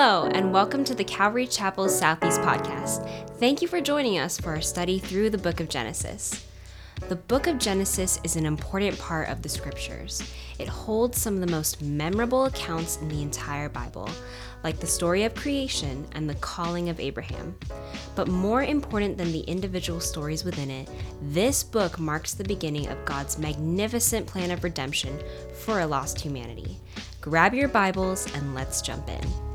Hello, and welcome to the Calvary Chapel Southeast podcast. Thank you for joining us for our study through the book of Genesis. The book of Genesis is an important part of the scriptures. It holds some of the most memorable accounts in the entire Bible, like the story of creation and the calling of Abraham. But more important than the individual stories within it, this book marks the beginning of God's magnificent plan of redemption for a lost humanity. Grab your Bibles and let's jump in.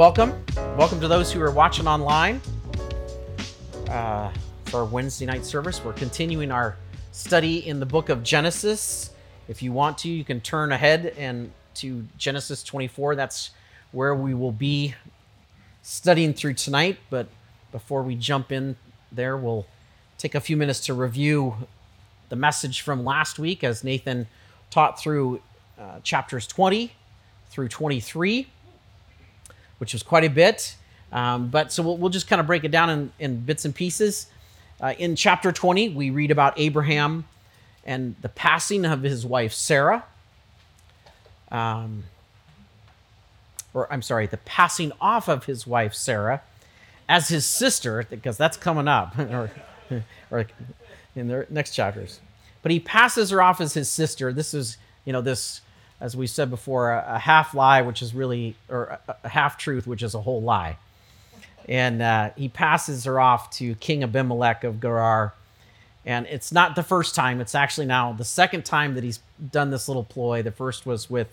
Welcome. Welcome to those who are watching online uh, for our Wednesday night service. We're continuing our study in the book of Genesis. If you want to, you can turn ahead and to Genesis 24. That's where we will be studying through tonight. But before we jump in there, we'll take a few minutes to review the message from last week as Nathan taught through uh, chapters 20 through 23 which was quite a bit. Um, but so we'll, we'll just kind of break it down in, in bits and pieces. Uh, in chapter 20, we read about Abraham and the passing of his wife Sarah. Um, or I'm sorry, the passing off of his wife Sarah as his sister, because that's coming up, or, or in the next chapters. But he passes her off as his sister. This is, you know, this as we said before, a, a half lie, which is really, or a, a, half truth, which is a whole lie. And uh, he passes her off to King Abimelech of Gerar. And it's not the first time, it's actually now the second time that he's done this little ploy. The first was with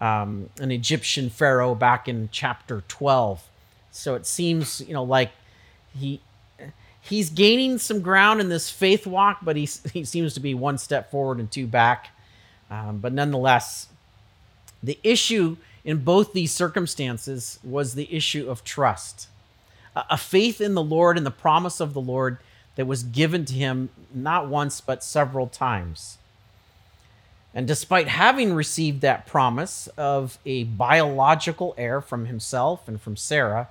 um, an Egyptian pharaoh back in chapter 12. So it seems, you know, like he he's gaining some ground in this faith walk, but he, he seems to be one step forward and two back. Um, but nonetheless, the issue in both these circumstances was the issue of trust a faith in the Lord and the promise of the Lord that was given to him not once, but several times. And despite having received that promise of a biological heir from himself and from Sarah,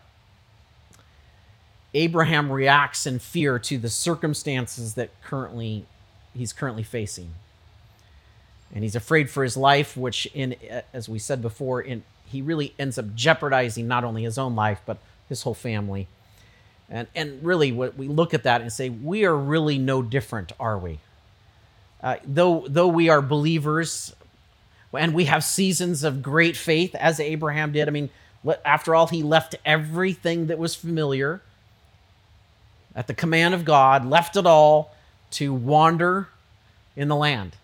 Abraham reacts in fear to the circumstances that currently he's currently facing and he's afraid for his life, which, in as we said before, in he really ends up jeopardizing not only his own life but his whole family. And and really, what we look at that and say, we are really no different, are we? Uh, though though we are believers, and we have seasons of great faith, as Abraham did. I mean, after all, he left everything that was familiar at the command of God, left it all to wander in the land.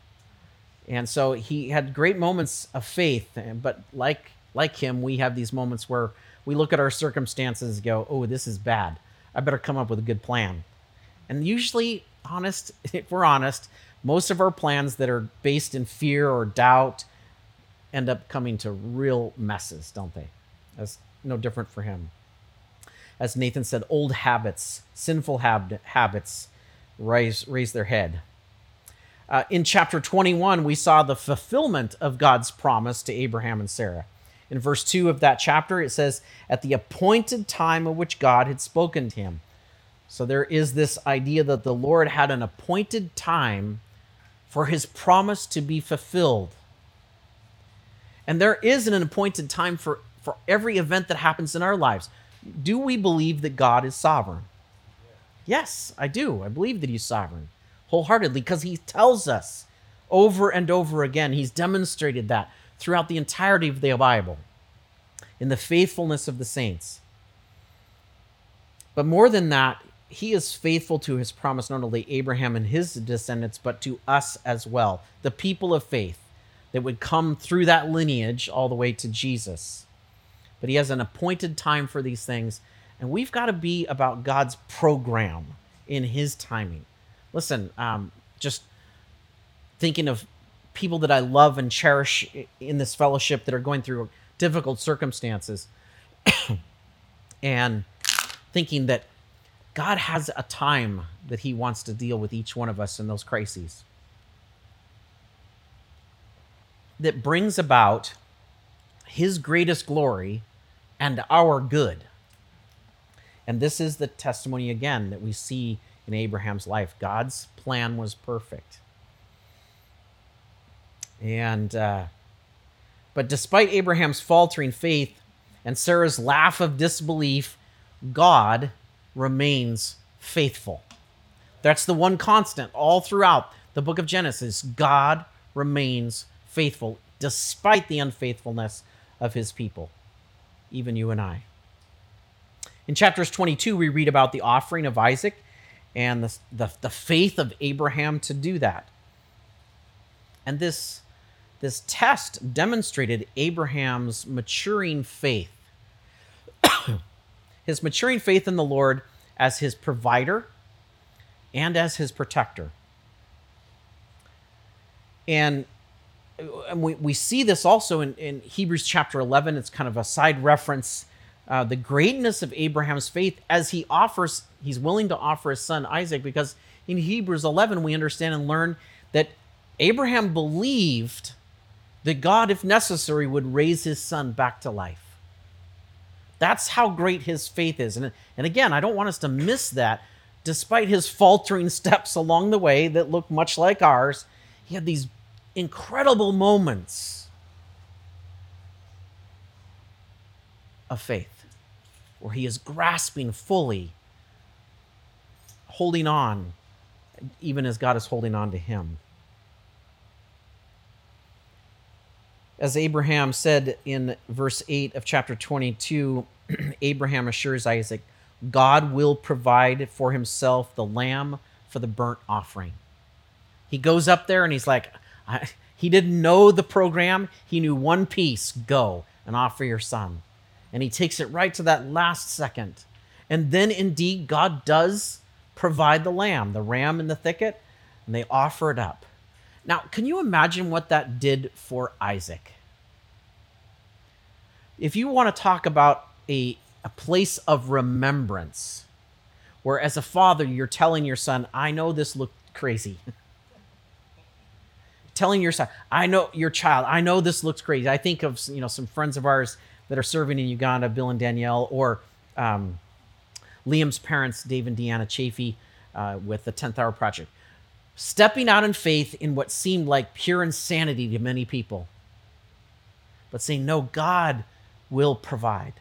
And so he had great moments of faith, but like like him, we have these moments where we look at our circumstances and go, "Oh, this is bad. I better come up with a good plan." And usually, honest, if we're honest, most of our plans that are based in fear or doubt end up coming to real messes, don't they? That's no different for him. As Nathan said, old habits, sinful hab- habits raise raise their head. Uh, in chapter 21, we saw the fulfillment of God's promise to Abraham and Sarah. In verse 2 of that chapter, it says, At the appointed time of which God had spoken to him. So there is this idea that the Lord had an appointed time for his promise to be fulfilled. And there is an appointed time for, for every event that happens in our lives. Do we believe that God is sovereign? Yes, I do. I believe that he's sovereign wholeheartedly because he tells us over and over again. He's demonstrated that throughout the entirety of the Bible in the faithfulness of the saints. But more than that, he is faithful to his promise, not only Abraham and his descendants, but to us as well, the people of faith that would come through that lineage all the way to Jesus. But he has an appointed time for these things, and we've got to be about God's program in his timing. Listen, um, just thinking of people that I love and cherish in this fellowship that are going through difficult circumstances. And thinking that God has a time that He wants to deal with each one of us in those crises. That brings about His greatest glory and our good. And this is the testimony again that we see in Abraham's life. God's plan was perfect. And, uh, but despite Abraham's faltering faith and Sarah's laugh of disbelief, God remains faithful. That's the one constant all throughout the book of Genesis. God remains faithful despite the unfaithfulness of his people, even you and I. In chapters 22, we read about the offering of Isaac and the, the, the faith of Abraham to do that. And this, this test demonstrated Abraham's maturing faith. his maturing faith in the Lord as his provider and as his protector. And and we, we see this also in, in Hebrews chapter 11. It's kind of a side reference. Uh, the greatness of Abraham's faith as he offers, he's willing to offer his son Isaac, because in Hebrews 11, we understand and learn that Abraham believed that God, if necessary, would raise his son back to life. That's how great his faith is. And, and again, I don't want us to miss that. Despite his faltering steps along the way that look much like ours, he had these incredible moments of faith where he is grasping fully, holding on, even as God is holding on to him. As Abraham said in verse 8 of chapter 22, Abraham assures Isaac, God will provide for himself the lamb for the burnt offering. He goes up there and he's like, I, he didn't know the program. He knew one piece go and offer your son. And he takes it right to that last second. And then indeed, God does provide the lamb, the ram in the thicket, and they offer it up. Now, can you imagine what that did for Isaac? If you want to talk about a, a place of remembrance, where as a father, you're telling your son, I know this looked crazy. telling your son, I know your child, I know this looks crazy. I think of you know some friends of ours that are serving in Uganda, Bill and Danielle, or um, Liam's parents, Dave and Deanna Chafee, uh, with the 10th Hour Project, stepping out in faith in what seemed like pure insanity to many people, but saying, "No, God will provide."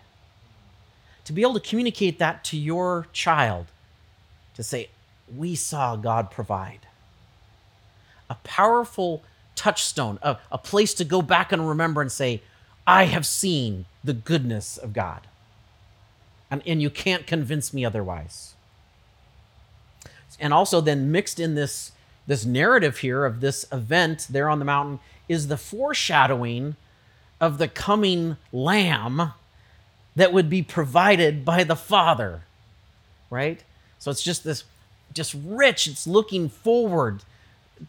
To be able to communicate that to your child, to say, "We saw God provide." A powerful touchstone, a, a place to go back and remember and say, I have seen the goodness of God. And, and you can't convince me otherwise. And also, then mixed in this, this narrative here of this event there on the mountain is the foreshadowing of the coming lamb that would be provided by the Father, right? So it's just this, just rich. It's looking forward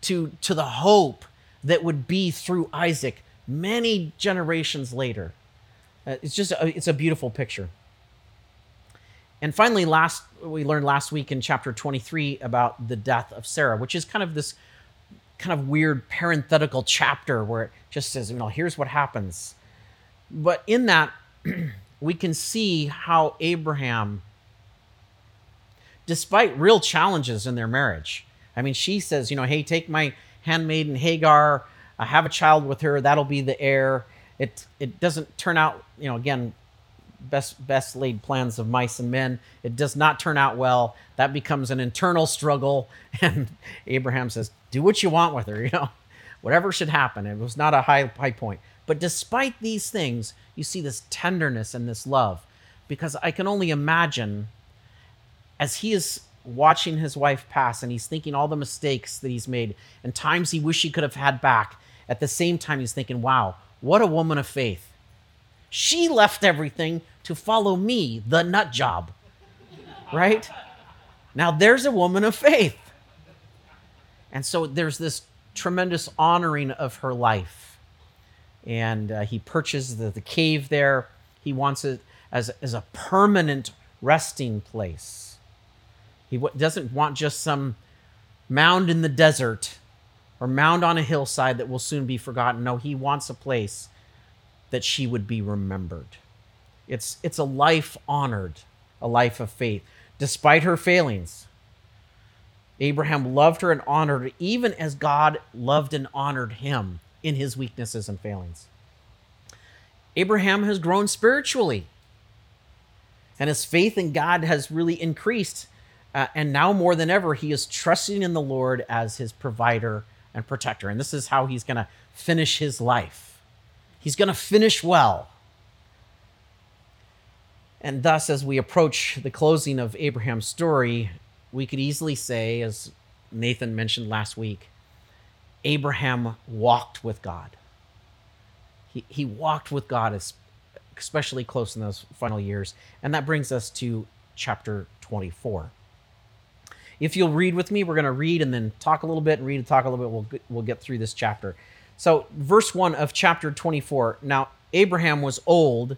to, to the hope that would be through Isaac many generations later. Uh, it's just a, it's a beautiful picture. And finally, last we learned last week in chapter 23 about the death of Sarah, which is kind of this kind of weird parenthetical chapter where it just says, you know, here's what happens. But in that, we can see how Abraham, despite real challenges in their marriage, I mean, she says, you know, hey, take my handmaiden Hagar, I have a child with her, that'll be the heir. It it doesn't turn out, you know, again, best best laid plans of mice and men. It does not turn out well. That becomes an internal struggle, and Abraham says, "Do what you want with her, you know, whatever should happen." It was not a high high point, but despite these things, you see this tenderness and this love, because I can only imagine as he is watching his wife pass and he's thinking all the mistakes that he's made and times he wish he could have had back. At the same time, he's thinking, wow, what a woman of faith. She left everything to follow me, the nut job. Right? Now, there's a woman of faith. And so there's this tremendous honoring of her life. And uh, he purchases the, the cave there. He wants it as, as a permanent resting place. He doesn't want just some mound in the desert or mound on a hillside that will soon be forgotten. No, he wants a place that she would be remembered. It's, it's a life honored, a life of faith. Despite her failings, Abraham loved her and honored her, even as God loved and honored him in his weaknesses and failings. Abraham has grown spiritually, and his faith in God has really increased. Uh, and now more than ever, he is trusting in the Lord as his provider and protector. And this is how he's going to finish his life. He's going to finish well. And thus, as we approach the closing of Abraham's story, we could easily say, as Nathan mentioned last week, Abraham walked with God. He, he walked with God, especially close in those final years. And that brings us to chapter 24. If you'll read with me, we're going to read and then talk a little bit and read and talk a little bit. We'll, we'll get through this chapter. So, verse 1 of chapter 24 Now, Abraham was old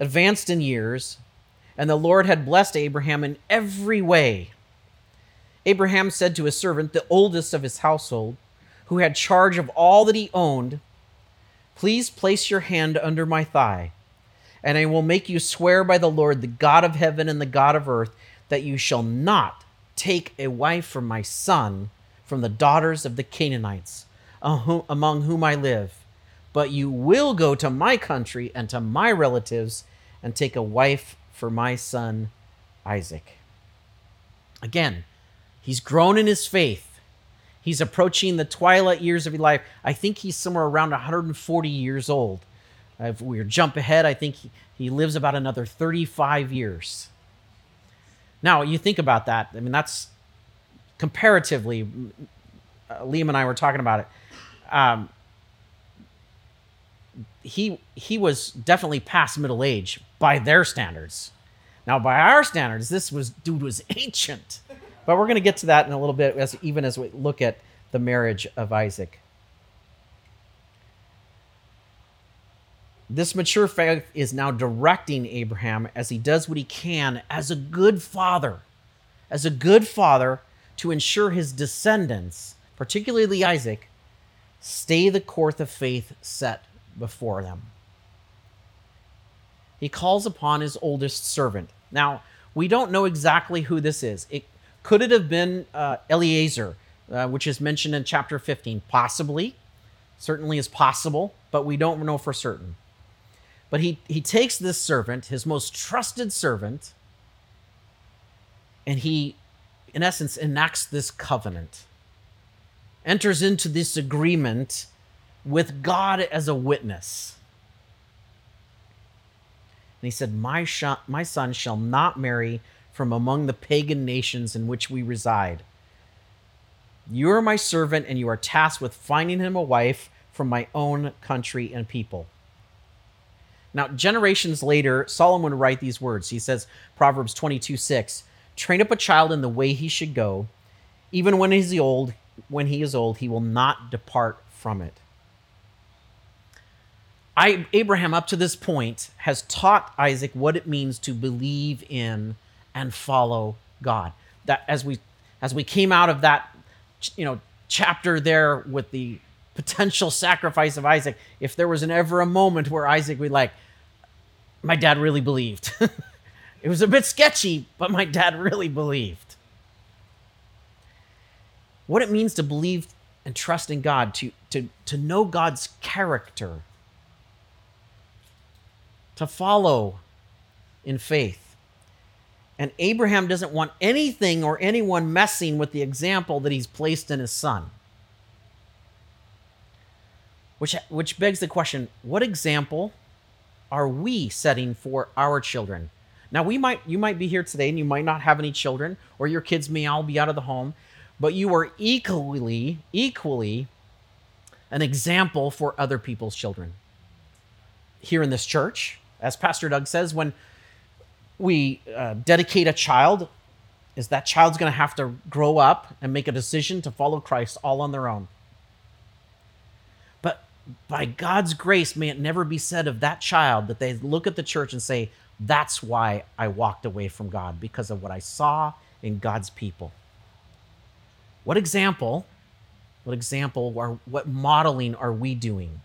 advanced in years, and the Lord had blessed Abraham in every way. Abraham said to his servant, the oldest of his household, who had charge of all that he owned, Please place your hand under my thigh, and I will make you swear by the Lord, the God of heaven and the God of earth, that you shall not take a wife for my son from the daughters of the Canaanites, among whom I live but you will go to my country and to my relatives and take a wife for my son Isaac. Again, he's grown in his faith. He's approaching the twilight years of his life. I think he's somewhere around 140 years old. If we jump ahead, I think he, he lives about another 35 years. Now, you think about that. I mean, that's comparatively, uh, Liam and I were talking about it. Um, he he was definitely past middle age by their standards. Now, by our standards, this was dude was ancient. But we're going to get to that in a little bit, as even as we look at the marriage of Isaac. This mature faith is now directing Abraham as he does what he can as a good father, as a good father to ensure his descendants, particularly Isaac, stay the course of faith set before them. He calls upon his oldest servant. Now, we don't know exactly who this is. It could it have been uh, Eliezer, uh, which is mentioned in chapter 15? Possibly. Certainly is possible, but we don't know for certain. But he, he takes this servant, his most trusted servant, and he, in essence, enacts this covenant, enters into this agreement with God as a witness. And he said, my, sh- my son shall not marry from among the pagan nations in which we reside. You are my servant, and you are tasked with finding him a wife from my own country and people. Now, generations later, Solomon would write these words. He says, Proverbs 22 6, train up a child in the way he should go. Even when he's old, when he is old, he will not depart from it. I, Abraham, up to this point, has taught Isaac what it means to believe in and follow God. That as we as we came out of that, you know, chapter there with the potential sacrifice of Isaac, if there was an ever a moment where Isaac would like, my dad really believed. it was a bit sketchy, but my dad really believed. What it means to believe and trust in God, to to to know God's character to follow in faith. And Abraham doesn't want anything or anyone messing with the example that he's placed in his son. Which, which begs the question what example are we setting for our children? Now we might you might be here today and you might not have any children or your kids may all be out of the home, but you are equally equally an example for other people's children. Here in this church, as Pastor Doug says, when we uh, dedicate a child, is that child's going to have to grow up and make a decision to follow Christ all on their own. By God's grace, may it never be said of that child that they look at the church and say, That's why I walked away from God, because of what I saw in God's people. What example, what example, or what modeling are we doing?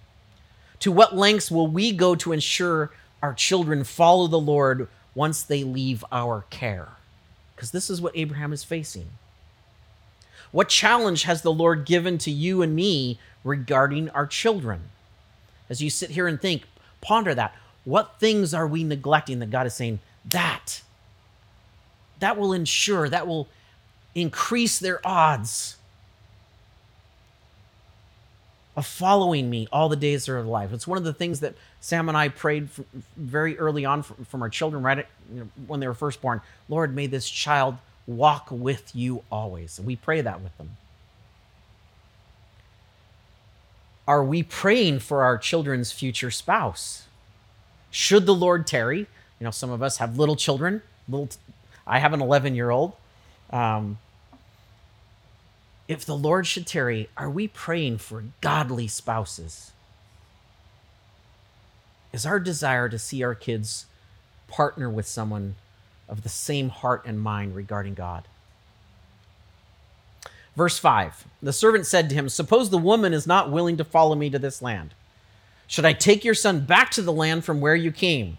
To what lengths will we go to ensure our children follow the Lord once they leave our care. Because this is what Abraham is facing. What challenge has the Lord given to you and me regarding our children? As you sit here and think, ponder that. What things are we neglecting that God is saying, that, that will ensure, that will increase their odds of following me all the days of their life. It's one of the things that Sam and I prayed very early on from, our children, right when they were first born. Lord, may this child walk with you always. We pray that with them. Are we praying for our children's future spouse? Should the Lord tarry? You know, some of us have little children. Little, I have an 11 year old. Um, if the Lord should tarry, are we praying for godly spouses? Is our desire to see our kids partner with someone of the same heart and mind regarding God? Verse 5 The servant said to him, Suppose the woman is not willing to follow me to this land. Should I take your son back to the land from where you came?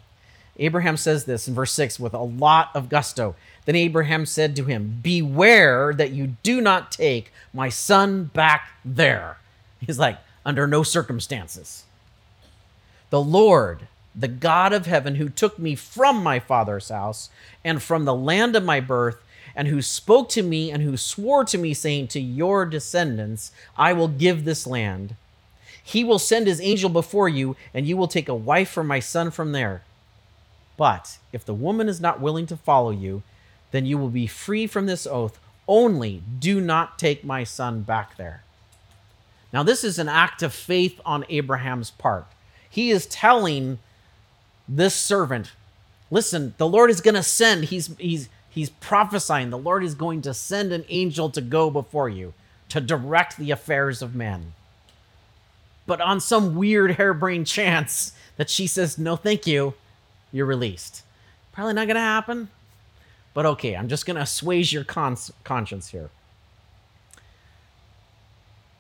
Abraham says this in verse 6 with a lot of gusto. Then Abraham said to him, Beware that you do not take my son back there. He's like, Under no circumstances. The Lord, the God of heaven, who took me from my father's house and from the land of my birth, and who spoke to me and who swore to me, saying, To your descendants I will give this land. He will send his angel before you, and you will take a wife for my son from there. But if the woman is not willing to follow you, then you will be free from this oath. Only do not take my son back there. Now, this is an act of faith on Abraham's part. He is telling this servant, listen, the Lord is going to send, he's, he's, he's prophesying, the Lord is going to send an angel to go before you to direct the affairs of men. But on some weird harebrained chance that she says, no, thank you, you're released. Probably not going to happen. But okay, I'm just going to assuage your cons- conscience here.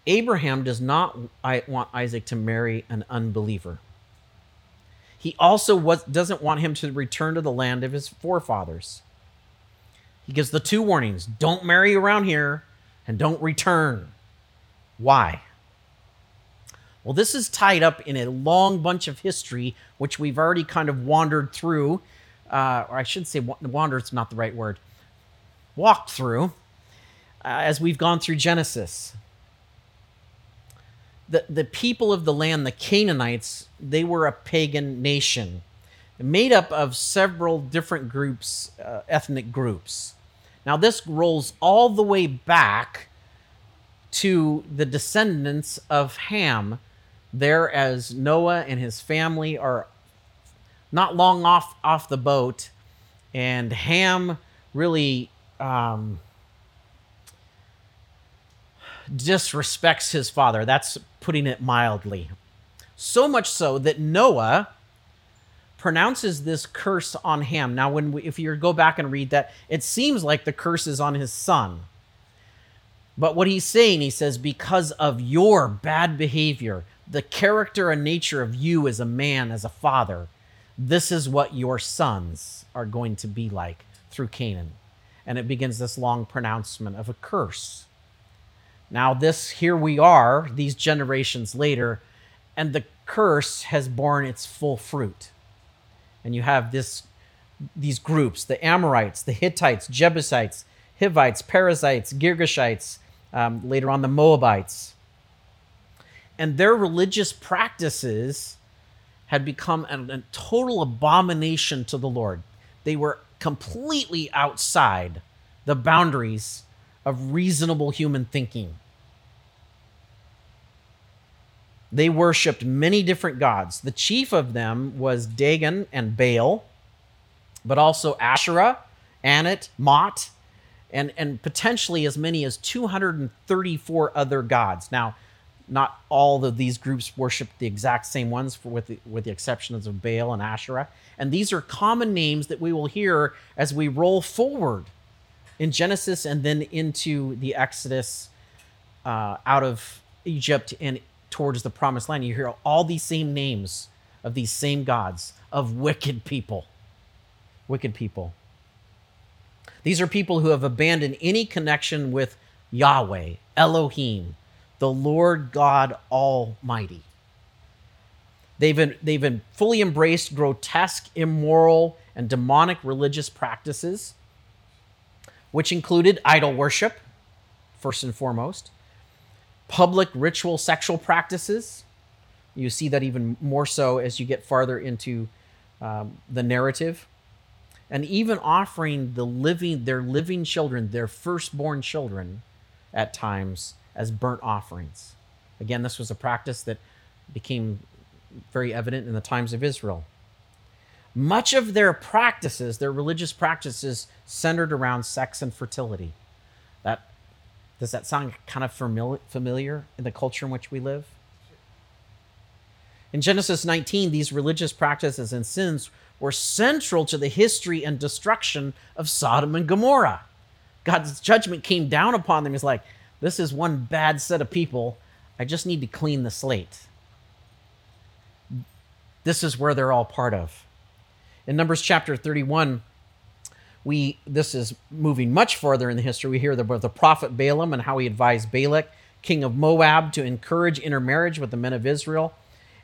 Abraham does not want Isaac to marry an unbeliever. He also was, doesn't want him to return to the land of his forefathers. He gives the two warnings don't marry around here and don't return. Why? Well, this is tied up in a long bunch of history, which we've already kind of wandered through, uh, or I should say, wander is not the right word, walked through uh, as we've gone through Genesis. The, the people of the land, the Canaanites, they were a pagan nation made up of several different groups, uh, ethnic groups. Now, this rolls all the way back to the descendants of Ham, there as Noah and his family are not long off off the boat, and Ham really um, disrespects his father. That's putting it mildly. So much so that Noah pronounces this curse on Ham. Now, when we, if you go back and read that, it seems like the curse is on his son. But what he's saying, he says, because of your bad behavior, the character and nature of you as a man, as a father, this is what your sons are going to be like through Canaan. And it begins this long pronouncement of a curse. Now, this, here we are, these generations later, and the curse has borne its full fruit. And you have this, these groups the Amorites, the Hittites, Jebusites, Hivites, Perizzites, Girgashites, um, later on the Moabites and their religious practices had become a, a total abomination to the Lord. They were completely outside the boundaries of reasonable human thinking. They worshiped many different gods. The chief of them was Dagon and Baal, but also Asherah, Anat, Mot, and, and potentially as many as 234 other gods. Now, not all of these groups worship the exact same ones, for, with, the, with the exceptions of Baal and Asherah. And these are common names that we will hear as we roll forward in Genesis and then into the Exodus uh, out of Egypt and towards the promised land. You hear all these same names of these same gods, of wicked people. Wicked people. These are people who have abandoned any connection with Yahweh, Elohim, the Lord God Almighty. They've, been, they've been fully embraced grotesque, immoral, and demonic religious practices, which included idol worship, first and foremost, public ritual sexual practices. You see that even more so as you get farther into um, the narrative. And even offering the living, their living children, their firstborn children, at times as burnt offerings. Again, this was a practice that became very evident in the times of Israel. Much of their practices, their religious practices, centered around sex and fertility. That does that sound kind of familiar in the culture in which we live? In Genesis 19, these religious practices and sins were central to the history and destruction of Sodom and Gomorrah. God's judgment came down upon them. He's like, this is one bad set of people. I just need to clean the slate. This is where they're all part of. In Numbers chapter 31, we this is moving much farther in the history. We hear about the prophet Balaam and how he advised Balak, king of Moab, to encourage intermarriage with the men of Israel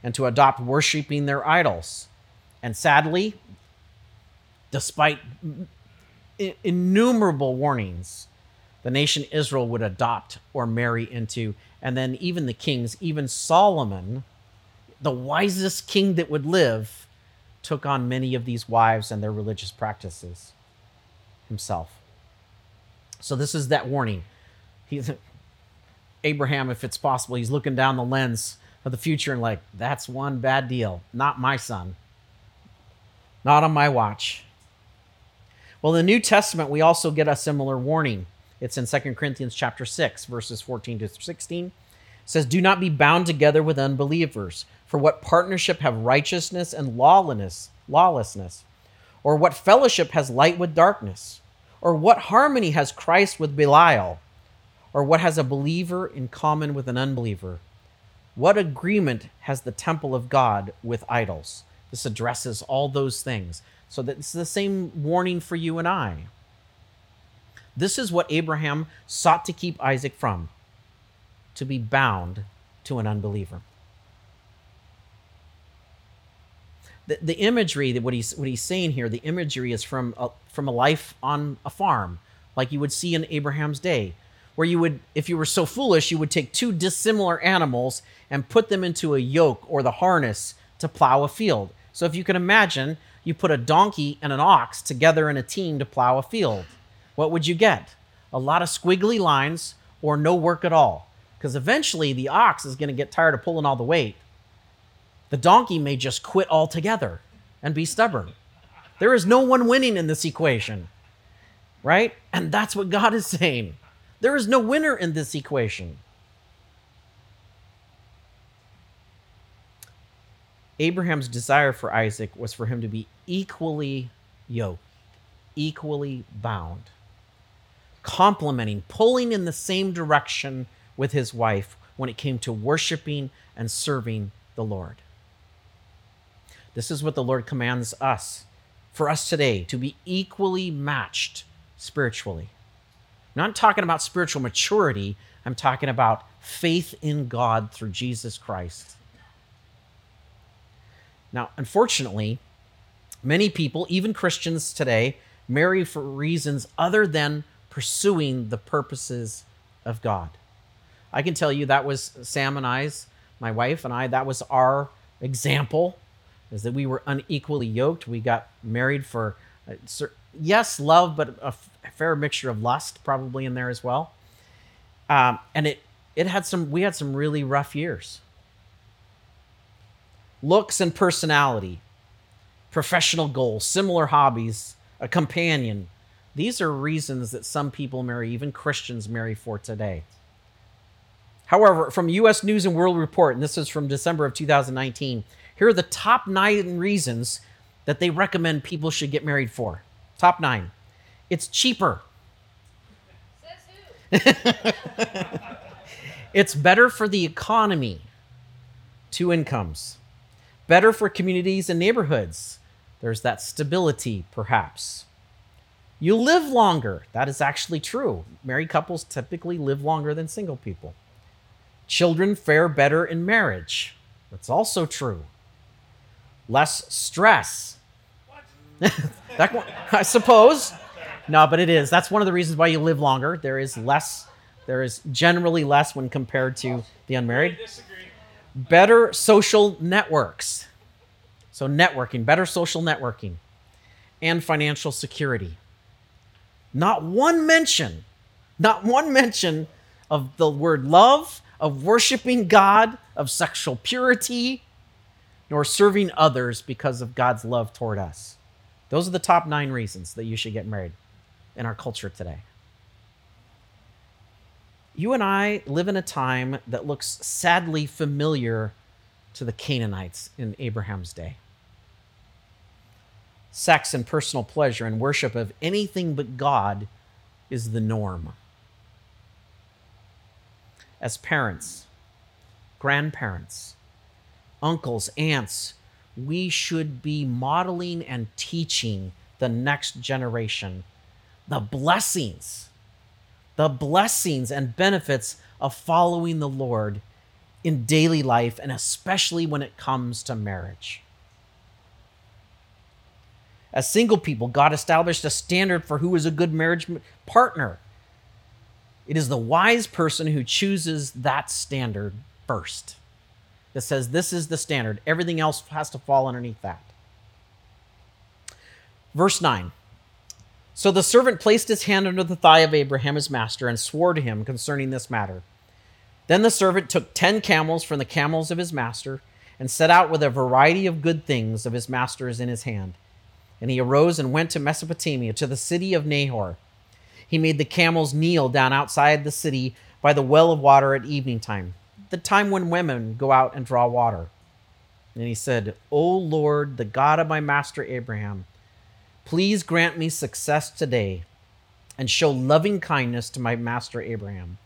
and to adopt worshiping their idols. And sadly, despite innumerable warnings, the nation Israel would adopt or marry into. And then even the kings, even Solomon, the wisest king that would live, took on many of these wives and their religious practices himself. So this is that warning. He's Abraham, if it's possible, he's looking down the lens of the future and like, that's one bad deal. Not my son. Not on my watch. Well, in the New Testament, we also get a similar warning. It's in 2 Corinthians chapter 6, verses 14 to 16. It says, Do not be bound together with unbelievers. For what partnership have righteousness and lawlessness? Lawlessness? Or what fellowship has light with darkness? Or what harmony has Christ with Belial? Or what has a believer in common with an unbeliever? What agreement has the temple of God with idols? This addresses all those things. So that it's the same warning for you and I. This is what Abraham sought to keep Isaac from to be bound to an unbeliever. The, the imagery that what he's what he's saying here, the imagery is from a, from a life on a farm, like you would see in Abraham's day, where you would, if you were so foolish, you would take two dissimilar animals and put them into a yoke or the harness to plow a field. So if you can imagine, you put a donkey and an ox together in a team to plow a field. What would you get? A lot of squiggly lines or no work at all. Because eventually the ox is going to get tired of pulling all the weight. The donkey may just quit altogether and be stubborn. There is no one winning in this equation, right? And that's what God is saying. There is no winner in this equation. Abraham's desire for Isaac was for him to be equally yoked, equally bound, complementing, pulling in the same direction with his wife when it came to worshiping and serving the Lord. This is what the Lord commands us for us today to be equally matched spiritually. I'm not talking about spiritual maturity, I'm talking about faith in God through Jesus Christ. Now, unfortunately, many people, even Christians today, marry for reasons other than pursuing the purposes of God. I can tell you that was Sam and I's, my wife and I, that was our example, is that we were unequally yoked. We got married for, uh, yes, love, but a, fair mixture of lust probably in there as well. Um, and it, it had some, we had some really rough years looks and personality, professional goals, similar hobbies, a companion. These are reasons that some people marry, even Christians marry for today. However, from US News and World Report, and this is from December of 2019, here are the top nine reasons that they recommend people should get married for. Top nine. It's cheaper. it's better for the economy. Two incomes better for communities and neighborhoods. There's that stability, perhaps. You live longer. That is actually true. Married couples typically live longer than single people. Children fare better in marriage. That's also true. Less stress. that I suppose. No, but it is. That's one of the reasons why you live longer. There is less. There is generally less when compared to the unmarried. Better social networks. So networking, better social networking, and financial security. Not one mention, not one mention of the word love, of worshiping God, of sexual purity, nor serving others because of God's love toward us. Those are the top nine reasons that you should get married in our culture today. You and I live in a time that looks sadly familiar to the Canaanites in Abraham's day. Sex and personal pleasure and worship of anything but God is the norm. As parents, grandparents, uncles, aunts, we should be modeling and teaching the next generation the blessings, the blessings and benefits of following the Lord in daily life, and especially when it comes to marriage. As single people, God established a standard for who is a good marriage partner. It is the wise person who chooses that standard first, that says, This is the standard. Everything else has to fall underneath that. Verse 9 So the servant placed his hand under the thigh of Abraham, his master, and swore to him concerning this matter. Then the servant took ten camels from the camels of his master and set out with a variety of good things of his master's in his hand. And he arose and went to Mesopotamia, to the city of Nahor. He made the camels kneel down outside the city by the well of water at evening time, the time when women go out and draw water. And he said, O Lord, the God of my master Abraham, please grant me success today and show loving kindness to my master Abraham.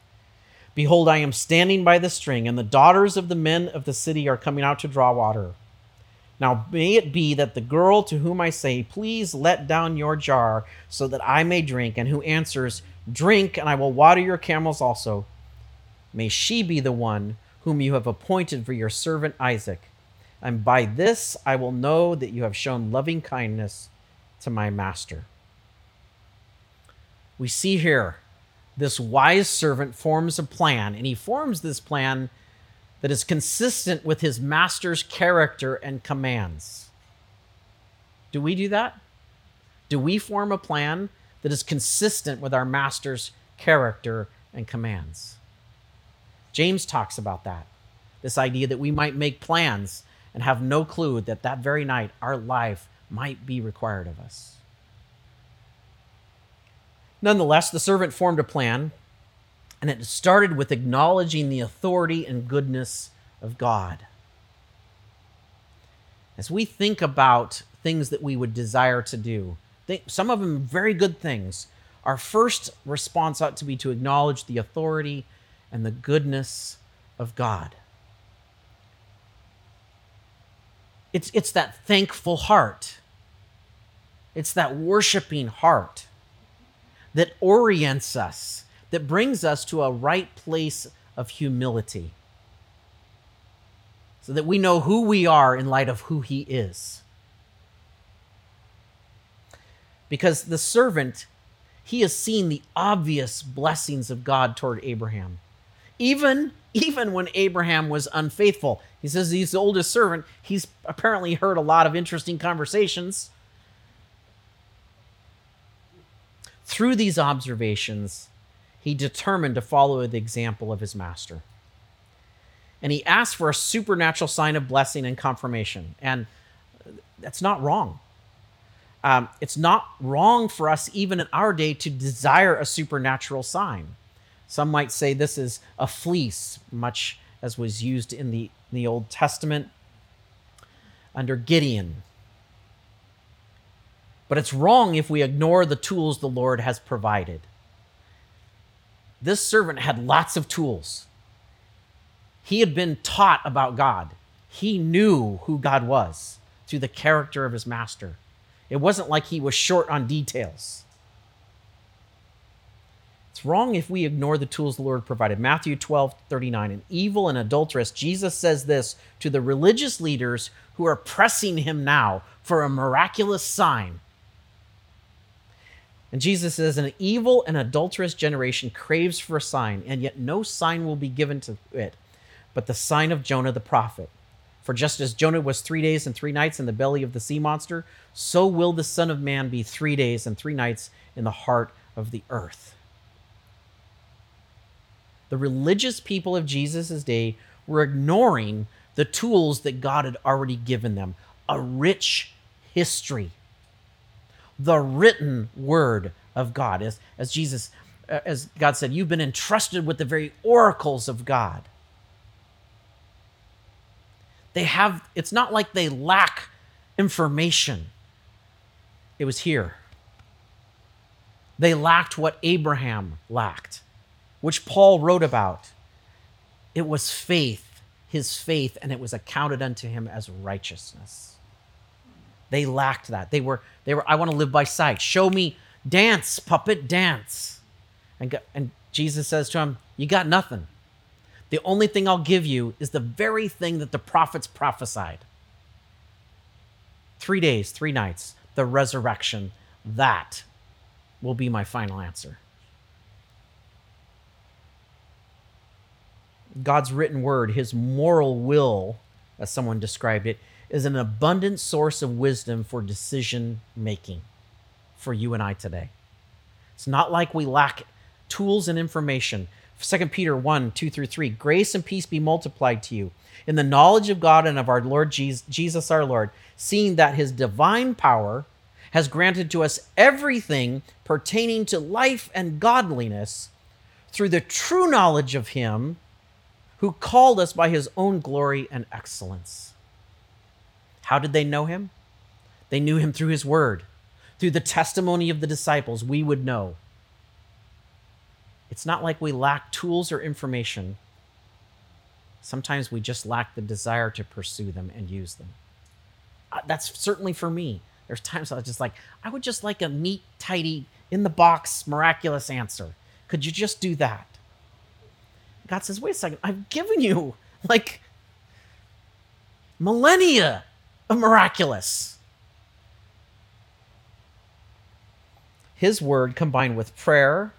Behold, I am standing by the string, and the daughters of the men of the city are coming out to draw water. Now may it be that the girl to whom I say, Please let down your jar so that I may drink, and who answers, Drink, and I will water your camels also, may she be the one whom you have appointed for your servant Isaac. And by this I will know that you have shown loving kindness to my master. We see here this wise servant forms a plan, and he forms this plan that is consistent with his master's character and commands. Do we do that? Do we form a plan that is consistent with our master's character and commands? James talks about that. This idea that we might make plans and have no clue that that very night our life might be required of us. Nonetheless, the servant formed a plan and it started with acknowledging the authority and goodness of God. As we think about things that we would desire to do, some of them very good things, our first response ought to be to acknowledge the authority and the goodness of God. It's, it's that thankful heart. It's that worshiping heart that orients us that brings us to a right place of humility so that we know who we are in light of who he is. Because the servant, he has seen the obvious blessings of God toward Abraham. Even, even when Abraham was unfaithful, he says he's the oldest servant. He's apparently heard a lot of interesting conversations. Through these observations, he determined to follow the example of his master. And he asked for a supernatural sign of blessing and confirmation. And that's not wrong. Um, it's not wrong for us, even in our day, to desire a supernatural sign. Some might say this is a fleece, much as was used in the, in the Old Testament under Gideon. But it's wrong if we ignore the tools the Lord has provided. This servant had lots of tools. He had been taught about God. He knew who God was through the character of his master. It wasn't like he was short on details. It's wrong if we ignore the tools the Lord provided. Matthew 12, 39. An evil and adulteress, Jesus says this to the religious leaders who are pressing him now for a miraculous sign. And Jesus says, An evil and adulterous generation craves for a sign, and yet no sign will be given to it but the sign of Jonah the prophet. For just as Jonah was three days and three nights in the belly of the sea monster, so will the Son of Man be three days and three nights in the heart of the earth. The religious people of Jesus' day were ignoring the tools that God had already given them a rich history, the written word of God. As, as Jesus, uh, as God said, you've been entrusted with the very oracles of God. They have, it's not like they lack information. It was here. They lacked what Abraham lacked, which Paul wrote about. It was faith, his faith, and it was accounted unto him as righteousness. They lacked that. They were, they were, I want to live by sight. Show me, dance, puppet, dance. And, and Jesus says to him, You got nothing. The only thing I'll give you is the very thing that the prophets prophesied. Three days, three nights, the resurrection. That will be my final answer. God's written word, his moral will, as someone described it, is an abundant source of wisdom for decision making for you and I today. It's not like we lack tools and information. 2 Peter 1 2 through 3 Grace and peace be multiplied to you in the knowledge of God and of our Lord Jesus our Lord, seeing that his divine power has granted to us everything pertaining to life and godliness through the true knowledge of him who called us by his own glory and excellence. How did they know him? They knew him through his word, through the testimony of the disciples, we would know it's not like we lack tools or information. Sometimes we just lack the desire to pursue them and use them. Uh, that's certainly for me. There's times I was just like, I would just like a neat, tidy, in the box, miraculous answer. Could you just do that? God says, wait a second, I've given you like millennia of miraculous. His word combined with prayer,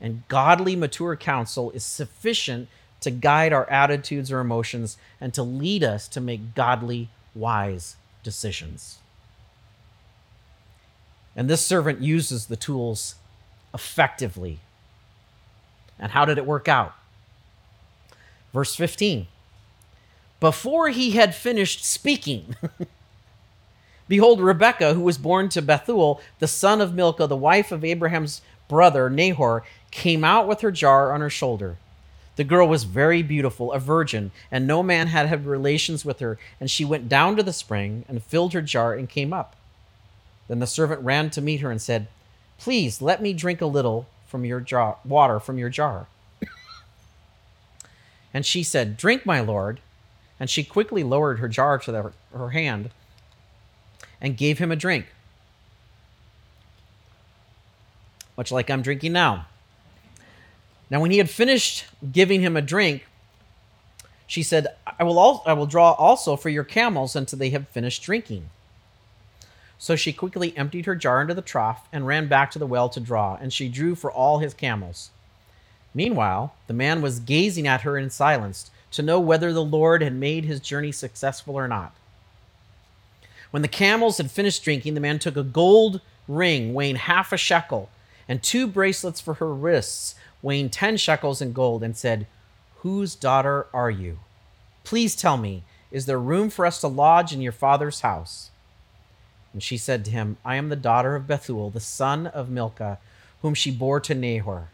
and godly, mature counsel is sufficient to guide our attitudes or emotions and to lead us to make godly, wise decisions. And this servant uses the tools effectively. And how did it work out? Verse 15 Before he had finished speaking, behold, Rebekah, who was born to Bethuel, the son of Milcah, the wife of Abraham's brother Nahor, came out with her jar on her shoulder. The girl was very beautiful, a virgin, and no man had had relations with her. And she went down to the spring and filled her jar and came up. Then the servant ran to meet her and said, Please let me drink a little from your jar, water from your jar. And she said, Drink, my lord. And she quickly lowered her jar to the, her hand and gave him a drink, much like I'm drinking now. Now, when he had finished giving him a drink, she said, I will, al- I will draw also for your camels until they have finished drinking. So she quickly emptied her jar into the trough and ran back to the well to draw, and she drew for all his camels. Meanwhile, the man was gazing at her in silence to know whether the Lord had made his journey successful or not. When the camels had finished drinking, the man took a gold ring weighing half a shekel and two bracelets for her wrists weighing 10 shekels in gold, and said, Whose daughter are you? Please tell me, is there room for us to lodge in your father's house? And she said to him, I am the daughter of Bethuel, the son of Milcah, whom she bore to Nahor.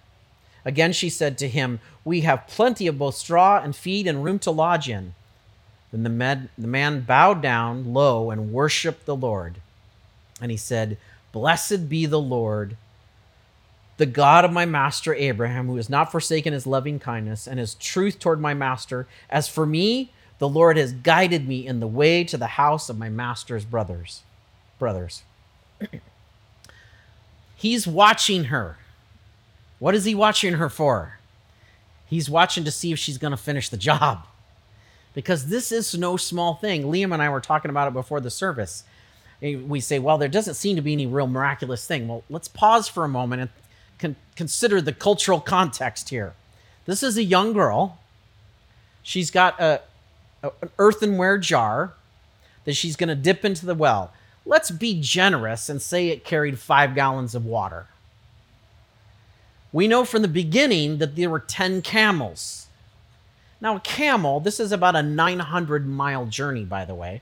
Again she said to him, We have plenty of both straw and feed and room to lodge in. Then the, med, the man bowed down low and worshiped the Lord. And he said, Blessed be the Lord the God of my master Abraham, who has not forsaken his loving kindness and his truth toward my master. As for me, the Lord has guided me in the way to the house of my master's brothers. Brothers. He's watching her. What is he watching her for? He's watching to see if she's going to finish the job. Because this is no small thing. Liam and I were talking about it before the service. We say, well, there doesn't seem to be any real miraculous thing. Well, let's pause for a moment and con- consider the cultural context here. This is a young girl. She's got a, a an earthenware jar that she's going to dip into the well. Let's be generous and say it carried five gallons of water. We know from the beginning that there were 10 camels. Now, a camel, this is about a 900 mile journey, by the way.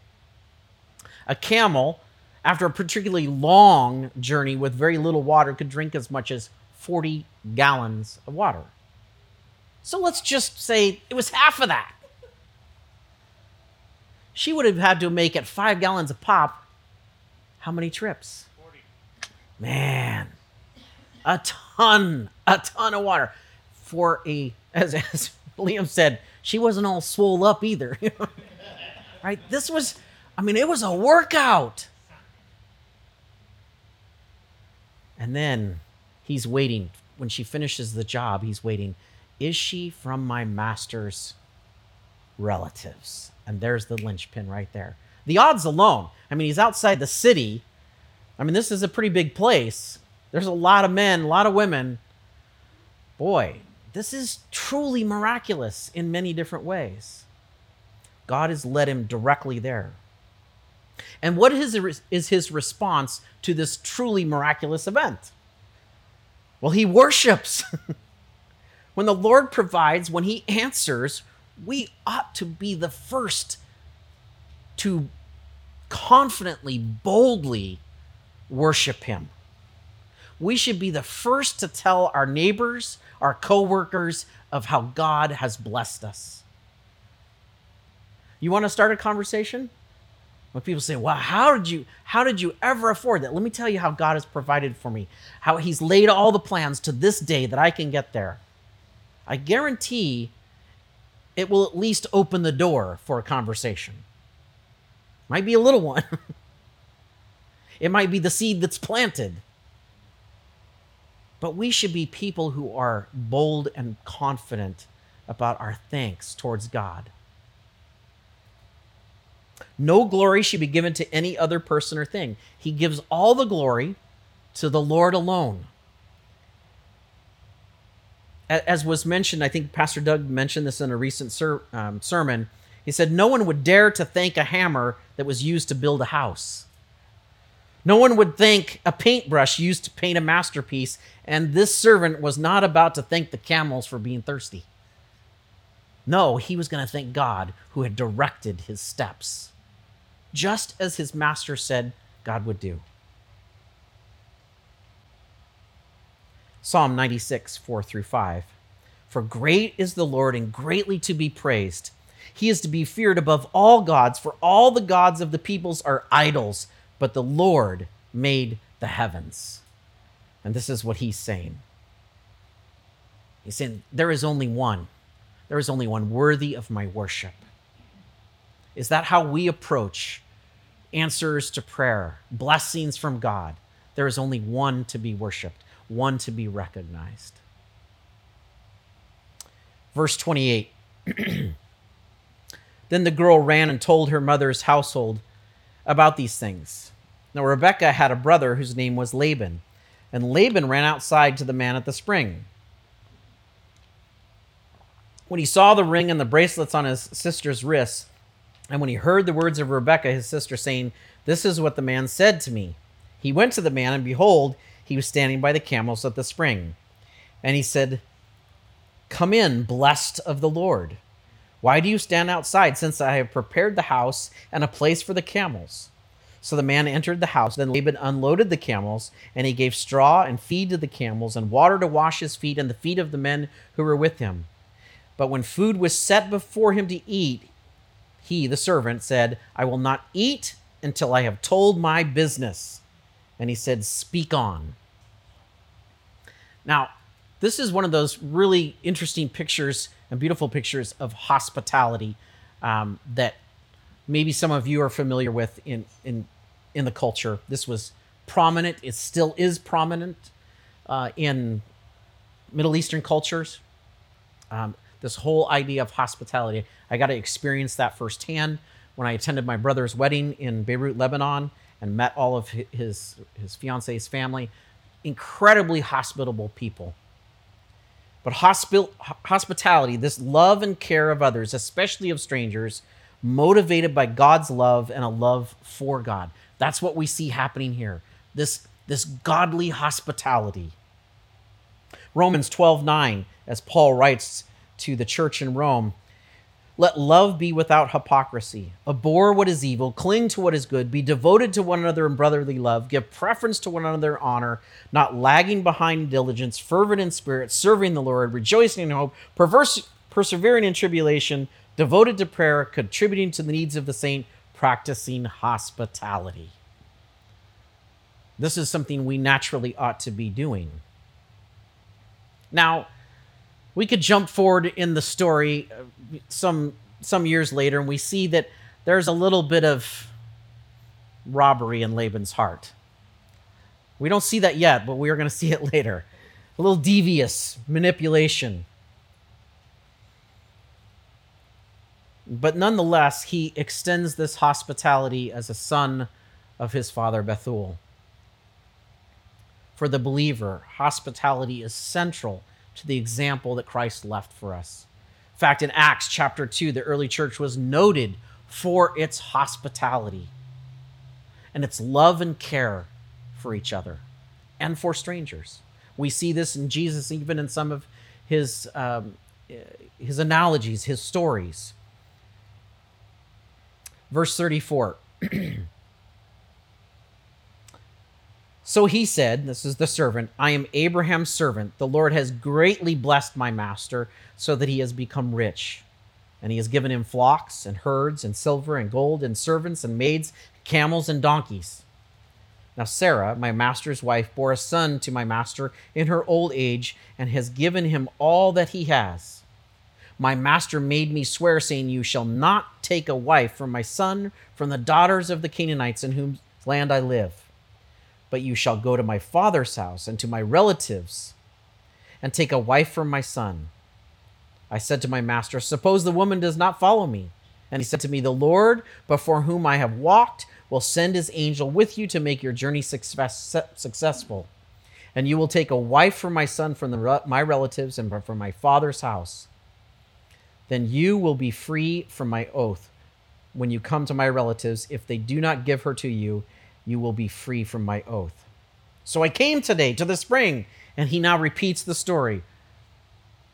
A camel, after a particularly long journey with very little water, could drink as much as 40 gallons of water. So let's just say it was half of that. She would have had to make it five gallons of pop. How many trips? 40. Man, a ton, a ton of water for a, as, as Liam said, she wasn't all swole up either. right? This was, I mean, it was a workout. And then he's waiting. When she finishes the job, he's waiting. Is she from my master's relatives? And there's the linchpin right there. The odds alone. I mean, he's outside the city. I mean, this is a pretty big place. There's a lot of men, a lot of women. Boy, this is truly miraculous in many different ways. God has led him directly there. And what is is his response to this truly miraculous event? Well, he worships. when the Lord provides, when he answers, we ought to be the first to confidently, boldly worship him. We should be the first to tell our neighbors, our coworkers of how God has blessed us. You want to start a conversation? When people say, "Wow, how did you how did you ever afford that?" Let me tell you how God has provided for me. How he's laid all the plans to this day that I can get there. I guarantee it will at least open the door for a conversation. Might be a little one. it might be the seed that's planted. But we should be people who are bold and confident about our thanks towards God. No glory should be given to any other person or thing. He gives all the glory to the Lord alone. As was mentioned, I think Pastor Doug mentioned this in a recent ser- um, sermon. He said, No one would dare to thank a hammer that was used to build a house. No one would thank a paintbrush used to paint a masterpiece, and this servant was not about to thank the camels for being thirsty. No, he was going to thank God who had directed his steps just as his master said God would do. Psalm 96, 4 through 5. For great is the Lord and greatly to be praised. He is to be feared above all gods, for all the gods of the peoples are idols, but the Lord made the heavens. And this is what he's saying. He's saying, There is only one. There is only one worthy of my worship. Is that how we approach answers to prayer, blessings from God. There is only one to be worshiped, one to be recognized. Verse 28 Then the girl ran and told her mother's household about these things. Now, Rebekah had a brother whose name was Laban, and Laban ran outside to the man at the spring. When he saw the ring and the bracelets on his sister's wrists, and when he heard the words of Rebekah, his sister, saying, This is what the man said to me, he went to the man, and behold, he was standing by the camels at the spring. And he said, Come in, blessed of the Lord. Why do you stand outside, since I have prepared the house and a place for the camels? So the man entered the house. Then Laban unloaded the camels, and he gave straw and feed to the camels, and water to wash his feet and the feet of the men who were with him. But when food was set before him to eat, he, the servant, said, I will not eat until I have told my business. And he said, Speak on. Now, this is one of those really interesting pictures and beautiful pictures of hospitality um, that maybe some of you are familiar with in, in, in the culture. This was prominent, it still is prominent uh, in Middle Eastern cultures. Um, this whole idea of hospitality, I got to experience that firsthand when I attended my brother's wedding in Beirut, Lebanon, and met all of his his fiance's family. Incredibly hospitable people. But hospi- hospitality, this love and care of others, especially of strangers, motivated by God's love and a love for God. That's what we see happening here. This, this godly hospitality. Romans 12 9, as Paul writes to the church in Rome, let love be without hypocrisy. Abhor what is evil, cling to what is good, be devoted to one another in brotherly love, give preference to one another in honor, not lagging behind in diligence, fervent in spirit, serving the Lord, rejoicing in hope, perverse, persevering in tribulation, devoted to prayer, contributing to the needs of the saint, practicing hospitality. This is something we naturally ought to be doing. Now, we could jump forward in the story uh, some some years later and we see that there's a little bit of robbery in Laban's heart. We don't see that yet, but we are going to see it later. A little devious manipulation. But nonetheless, he extends this hospitality as a son of his father Bethuel. For the believer, hospitality is central to the example that Christ left for us. In fact, in Acts chapter 2, the early church was noted for its hospitality and its love and care for each other and for strangers. We see this in Jesus, even in some of his, um, his analogies, his stories. Verse 34 So he said, This is the servant, I am Abraham's servant. The Lord has greatly blessed my master, so that he has become rich. And he has given him flocks and herds and silver and gold and servants and maids, camels and donkeys. Now Sarah, my master's wife, bore a son to my master in her old age and has given him all that he has. My master made me swear, saying, You shall not take a wife from my son, from the daughters of the Canaanites in whose land I live but you shall go to my father's house and to my relatives and take a wife from my son. I said to my master, Suppose the woman does not follow me. And he said to me, The Lord, before whom I have walked, will send his angel with you to make your journey success, successful. And you will take a wife for my son from the, my relatives and from my father's house. Then you will be free from my oath when you come to my relatives. If they do not give her to you, you will be free from my oath. So I came today to the spring. And he now repeats the story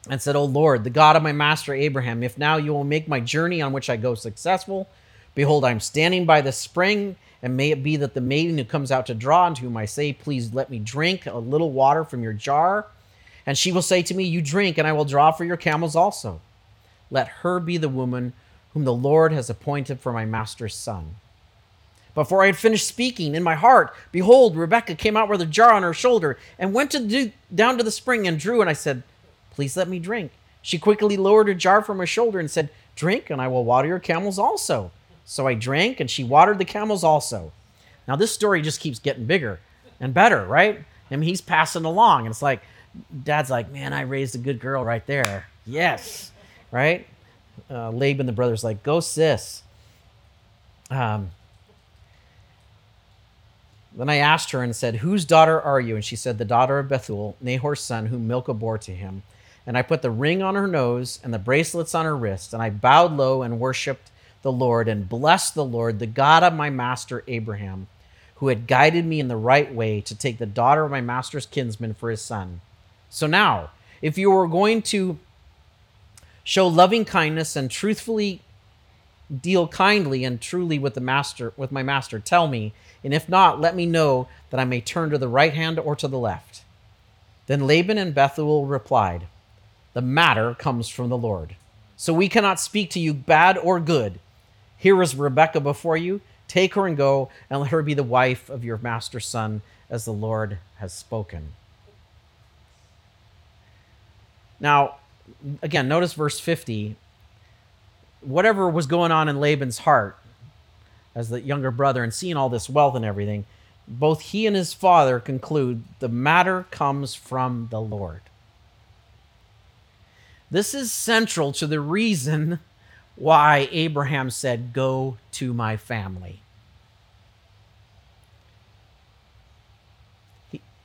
and said, O Lord, the God of my master Abraham, if now you will make my journey on which I go successful, behold, I am standing by the spring, and may it be that the maiden who comes out to draw, and to whom I say, Please let me drink a little water from your jar, and she will say to me, You drink, and I will draw for your camels also. Let her be the woman whom the Lord has appointed for my master's son. Before I had finished speaking in my heart, behold, Rebekah came out with a jar on her shoulder and went to do, down to the spring and drew. And I said, Please let me drink. She quickly lowered her jar from her shoulder and said, Drink, and I will water your camels also. So I drank, and she watered the camels also. Now, this story just keeps getting bigger and better, right? I mean, he's passing along, and it's like, Dad's like, Man, I raised a good girl right there. Yes, right? Uh, Laban, the brother's like, Go, sis. Um, then I asked her and said, Whose daughter are you? And she said, The daughter of Bethuel, Nahor's son, whom Milcah bore to him. And I put the ring on her nose and the bracelets on her wrist, and I bowed low and worshipped the Lord and blessed the Lord, the God of my master Abraham, who had guided me in the right way to take the daughter of my master's kinsman for his son. So now, if you were going to show loving kindness and truthfully deal kindly and truly with the master with my master, tell me and if not, let me know that I may turn to the right hand or to the left. Then Laban and Bethuel replied, The matter comes from the Lord. So we cannot speak to you bad or good. Here is Rebekah before you. Take her and go, and let her be the wife of your master's son, as the Lord has spoken. Now, again, notice verse 50. Whatever was going on in Laban's heart, as the younger brother and seeing all this wealth and everything, both he and his father conclude the matter comes from the Lord. This is central to the reason why Abraham said, Go to my family.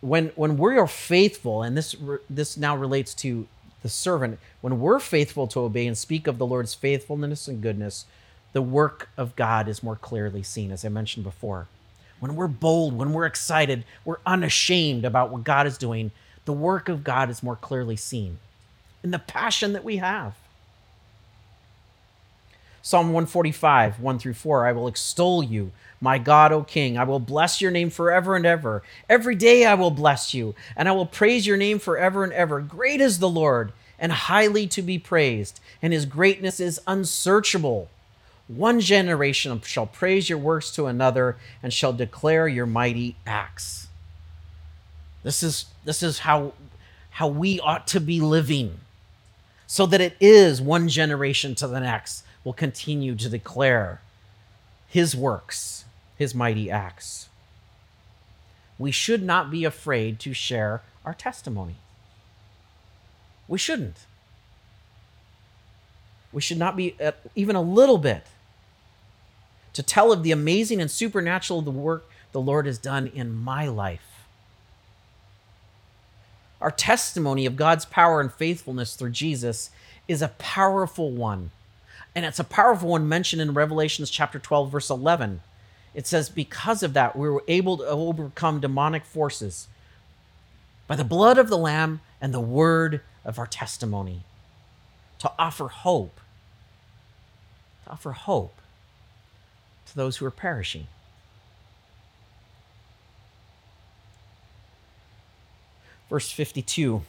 when when we are faithful, and this this now relates to the servant, when we're faithful to obey and speak of the Lord's faithfulness and goodness, the work of God is more clearly seen, as I mentioned before. When we're bold, when we're excited, we're unashamed about what God is doing, the work of God is more clearly seen in the passion that we have. Psalm 145, 1 through 4 I will extol you, my God, O King. I will bless your name forever and ever. Every day I will bless you, and I will praise your name forever and ever. Great is the Lord, and highly to be praised, and his greatness is unsearchable. One generation shall praise your works to another, and shall declare your mighty acts. This is, this is how, how we ought to be living, so that it is one generation to the next will continue to declare his works, his mighty acts. We should not be afraid to share our testimony. We shouldn't. We should not be uh, even a little bit to tell of the amazing and supernatural the work the Lord has done in my life. Our testimony of God's power and faithfulness through Jesus is a powerful one and it's a powerful one mentioned in Revelations chapter 12, verse 11. It says, Because of that, we were able to overcome demonic forces by the blood of the Lamb and the word of our testimony, to offer hope, to offer hope to those who are perishing. Verse 52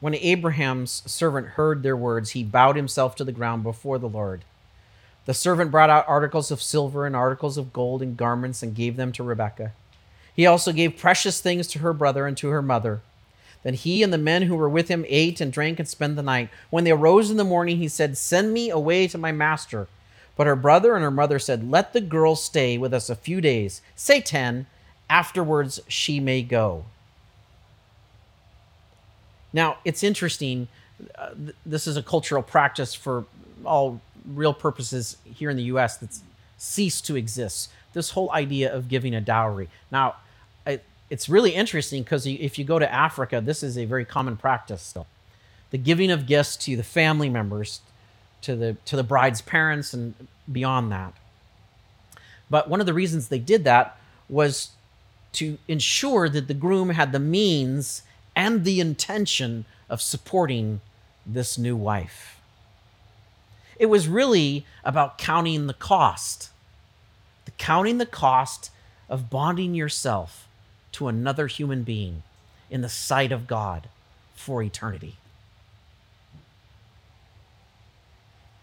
when Abraham's servant heard their words, he bowed himself to the ground before the Lord. The servant brought out articles of silver and articles of gold and garments and gave them to Rebekah. He also gave precious things to her brother and to her mother. Then he and the men who were with him ate and drank and spent the night. When they arose in the morning, he said, Send me away to my master. But her brother and her mother said, Let the girl stay with us a few days, say ten. Afterwards she may go. Now, it's interesting. Uh, th- this is a cultural practice for all real purposes here in the U.S. that's ceased to exist. This whole idea of giving a dowry. Now, it, it's really interesting because if you go to Africa, this is a very common practice still. The giving of gifts to the family members, to the to the bride's parents, and beyond that. But one of the reasons they did that was to ensure that the groom had the means and the intention of supporting this new wife. It was really about counting the cost, the counting the cost of bonding yourself to another human being in the sight of God for eternity.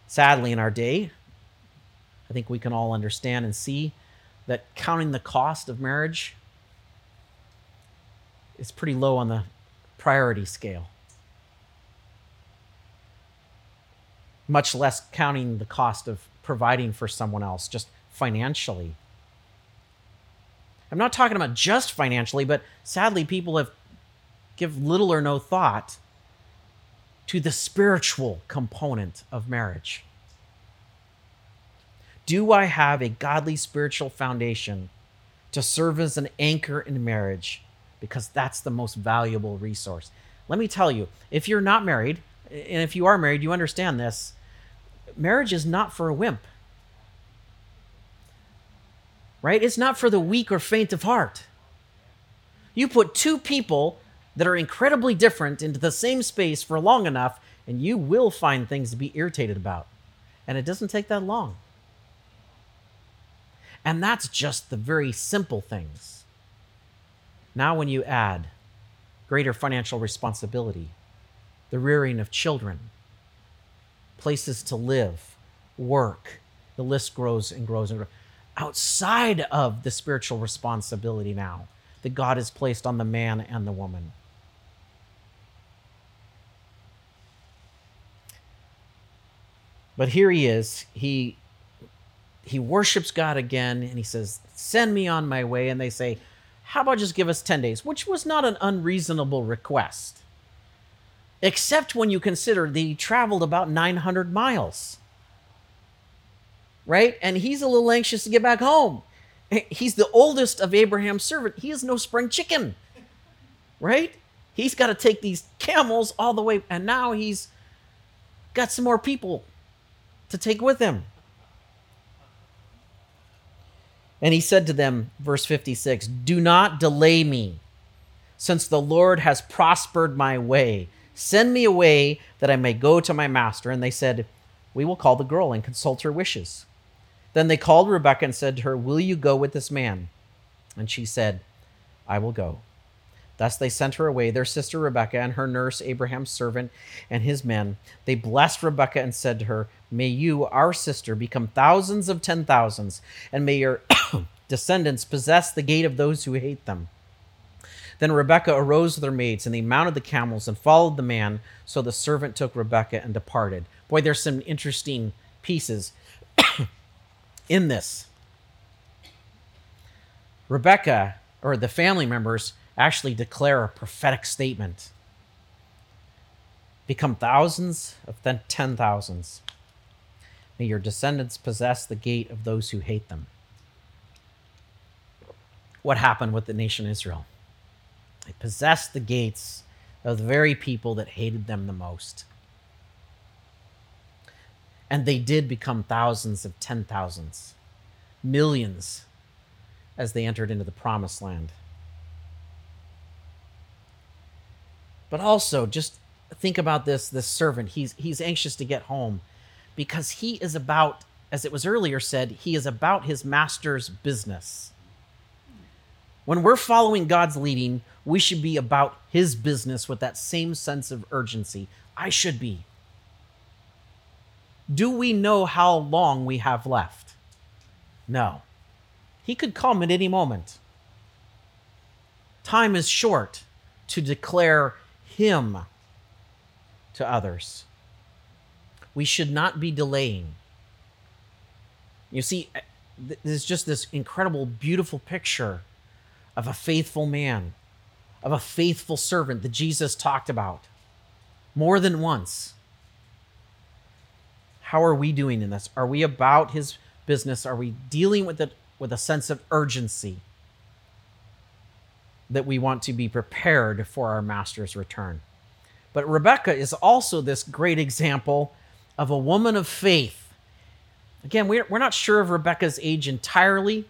Sadly, in our day, I think we can all understand and see that counting the cost of marriage is pretty low on the priority scale. Much less counting the cost of providing for someone else, just financially. I'm not talking about just financially, but sadly, people have give little or no thought to the spiritual component of marriage. Do I have a godly spiritual foundation to serve as an anchor in marriage because that's the most valuable resource. Let me tell you, if you're not married, and if you are married, you understand this. Marriage is not for a wimp. Right? It's not for the weak or faint of heart. You put two people that are incredibly different into the same space for long enough, and you will find things to be irritated about. And it doesn't take that long. And that's just the very simple things. Now, when you add greater financial responsibility, the rearing of children, places to live, work, the list grows and grows and grows. Outside of the spiritual responsibility now that God has placed on the man and the woman. But here he is. He he worships God again and he says, "Send me on my way." And they say, how about just give us 10 days? Which was not an unreasonable request. except when you consider that he traveled about 900 miles. Right? And he's a little anxious to get back home. He's the oldest of Abraham's servant. He is no spring chicken. Right? He's got to take these camels all the way, and now he's got some more people to take with him. And he said to them, verse 56, Do not delay me, since the Lord has prospered my way. Send me away that I may go to my master. And they said, We will call the girl and consult her wishes. Then they called Rebekah and said to her, Will you go with this man? And she said, I will go. Thus they sent her away, their sister Rebekah and her nurse, Abraham's servant, and his men. They blessed Rebekah and said to her, May you, our sister, become thousands of ten thousands, and may your descendants possess the gate of those who hate them. Then Rebekah arose with her maids, and they mounted the camels and followed the man. So the servant took Rebekah and departed. Boy, there's some interesting pieces in this. Rebekah, or the family members, actually declare a prophetic statement. Become thousands of then ten thousands. May your descendants possess the gate of those who hate them. What happened with the nation Israel? They possessed the gates of the very people that hated them the most. And they did become thousands of ten thousands, millions, as they entered into the promised land. But also, just think about this this servant. He's, he's anxious to get home because he is about, as it was earlier said, he is about his master's business. When we're following God's leading, we should be about his business with that same sense of urgency. I should be. Do we know how long we have left? No. He could come at any moment. Time is short to declare him to others. We should not be delaying. You see, uh, there's just this incredible, beautiful picture of a faithful man, of a faithful servant that Jesus talked about more than once. How are we doing in this? Are we about his business? Are we dealing with it with a sense of urgency? That we want to be prepared for our master's return. But Rebecca is also this great example of a woman of faith. Again, we're, we're not sure of Rebecca's age entirely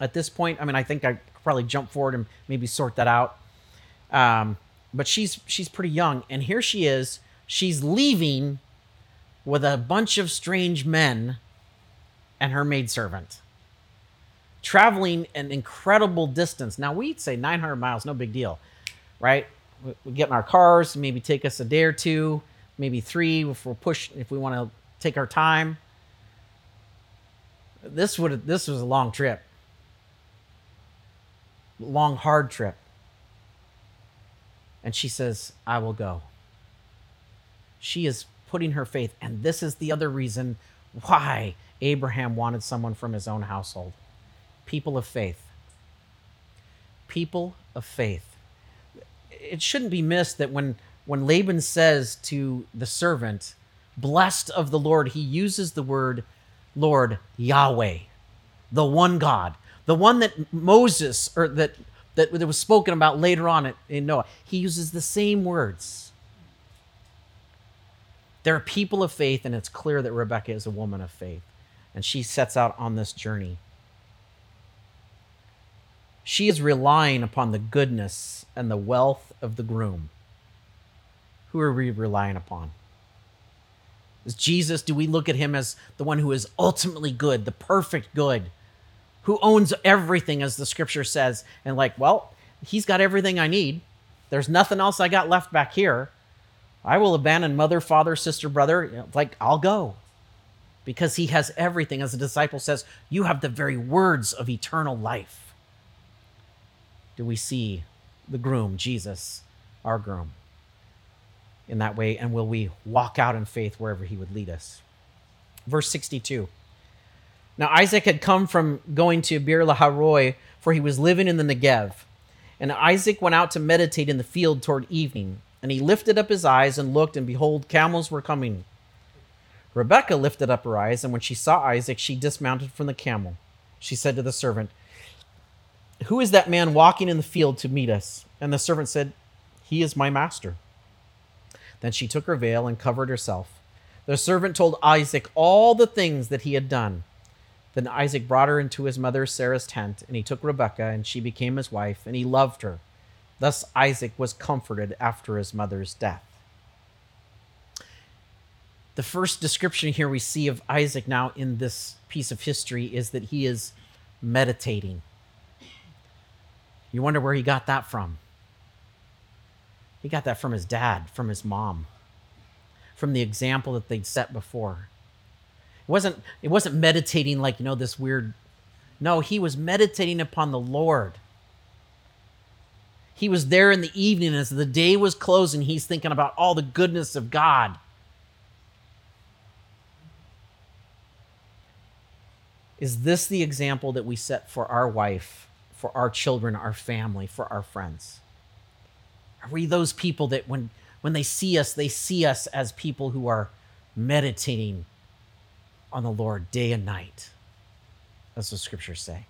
at this point. I mean, I think I probably jump forward and maybe sort that out. Um, but she's she's pretty young, and here she is. She's leaving with a bunch of strange men and her maidservant traveling an incredible distance. Now we'd say 900 miles, no big deal, right? We get in our cars, maybe take us a day or two, maybe three if we're push if we want to take our time. This would this was a long trip, long hard trip. And she says, "I will go." She is putting her faith, and this is the other reason why Abraham wanted someone from his own household people of faith. People of faith. It shouldn't be missed that when, when Laban says to the servant, Blessed of the Lord, he uses the word Lord Yahweh, the one God, the one that Moses, or that, that, that was spoken about later on in Noah. He uses the same words. There are people of faith, and it's clear that Rebecca is a woman of faith. And she sets out on this journey. She is relying upon the goodness and the wealth of the groom. Who are we relying upon? Is Jesus, do we look at him as the one who is ultimately good, the perfect good, who owns everything, as the scripture says, and like, well, he's got everything I need. There's nothing else I got left back here. I will abandon mother, father, sister, brother. You know, like, I'll go because he has everything. As the disciple says, you have the very words of eternal life do we see the groom, Jesus, our groom, in that way? And will we walk out in faith wherever he would lead us? Verse 62. Now Isaac had come from going to Beer Lahairoi, for he was living in the Negev. And Isaac went out to meditate in the field toward evening. And he lifted up his eyes and looked, and behold, camels were coming. Rebekah lifted up her eyes, and when she saw Isaac, she dismounted from the camel. She said to the servant, Who is that man walking in the field to meet us? And the servant said, He is my master. Then she took her veil and covered herself. The servant told Isaac all the things that he had done. Then Isaac brought her into his mother Sarah's tent, and he took Rebekah, and she became his wife, and he loved her. Thus Isaac was comforted after his mother's death. The first description here we see of Isaac now in this piece of history is that he is meditating. You wonder where he got that from. He got that from his dad, from his mom, from the example that they'd set before. It wasn't it wasn't meditating like, you know, this weird No, he was meditating upon the Lord. He was there in the evening as the day was closing, he's thinking about all the goodness of God. Is this the example that we set for our wife, for our children, our family, for our friends? Are we those people that when when they see us, they see us as people who are meditating on the Lord day and night, as the scriptures say?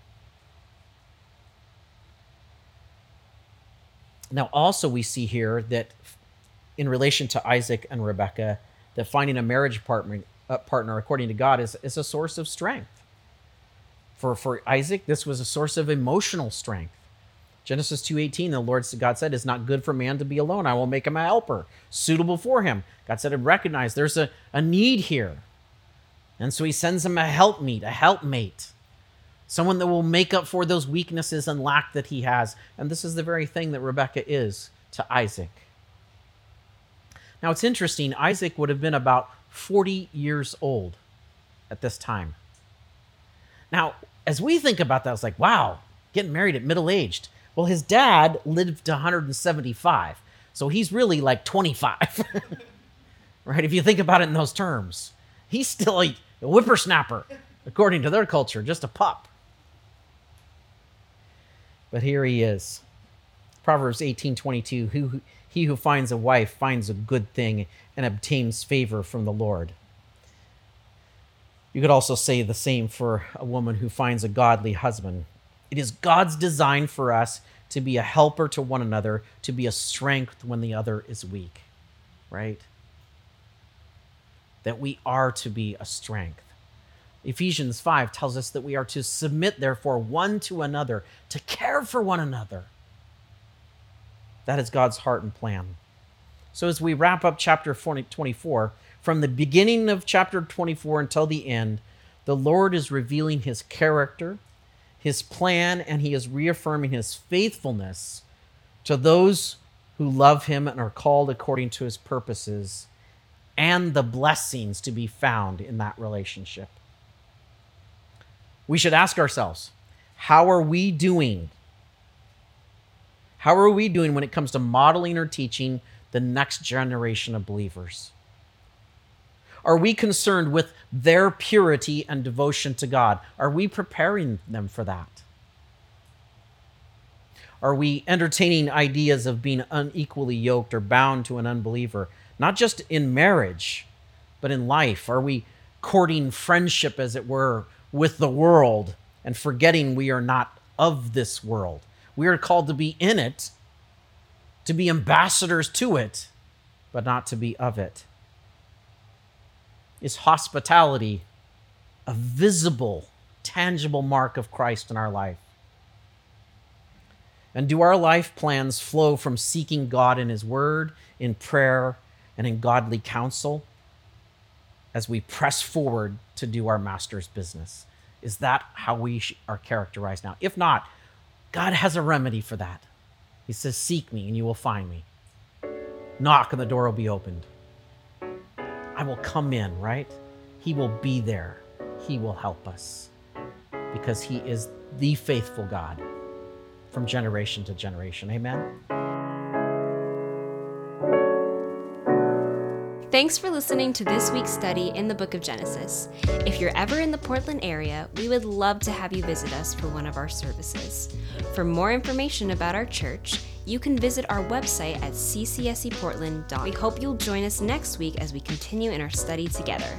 Now, also, we see here that in relation to Isaac and Rebekah, that finding a marriage partner, uh, partner according to God is, is a source of strength. For, for Isaac, this was a source of emotional strength. Genesis 2:18 the Lord God said it's not good for man to be alone. I will make him a helper suitable for him. God said and recognize there's a, a need here. And so he sends him a helpmeet a helpmate. Someone that will make up for those weaknesses and lack that he has. And this is the very thing that Rebecca is to Isaac. Now it's interesting. Isaac would have been about 40 years old at this time. Now as we think about that it's like wow getting married at middle aged well, his dad lived to 175, so he's really like 25, right? If you think about it in those terms, he's still a, a whippersnapper, according to their culture, just a pup. But here he is. Proverbs 18:22, who he who finds a wife finds a good thing and obtains favor from the Lord. You could also say the same for a woman who finds a godly husband. It is God's design for us to be a helper to one another, to be a strength when the other is weak, right? That we are to be a strength. Ephesians 5 tells us that we are to submit, therefore, one to another, to care for one another. That is God's heart and plan. So, as we wrap up chapter 24, from the beginning of chapter 24 until the end, the Lord is revealing his character, his plan and he is reaffirming his faithfulness to those who love him and are called according to his purposes and the blessings to be found in that relationship. We should ask ourselves how are we doing? How are we doing when it comes to modeling or teaching the next generation of believers? Are we concerned with their purity and devotion to God? Are we preparing them for that? Are we entertaining ideas of being unequally yoked or bound to an unbeliever, not just in marriage, but in life? Are we courting friendship, as it were, with the world and forgetting we are not of this world? We are called to be in it, to be ambassadors to it, but not to be of it is hospitality a visible, tangible mark of Christ in our life? And do our life plans flow from seeking God in His Word, in prayer, and in godly counsel as we press forward to do our Master's business? Is that how we are characterized now? If not, God has a remedy for that. He says, Seek me and you will find me. Knock and the door will be opened. I will come in, right? He will be there. He will help us because He is the faithful God from generation to generation. Amen. Thanks for listening to this week's study in the book of Genesis. If you're ever in the Portland area, we would love to have you visit us for one of our services. For more information about our church, you can visit our website at ccseportland.org. We hope you'll join us next week as we continue in our study together.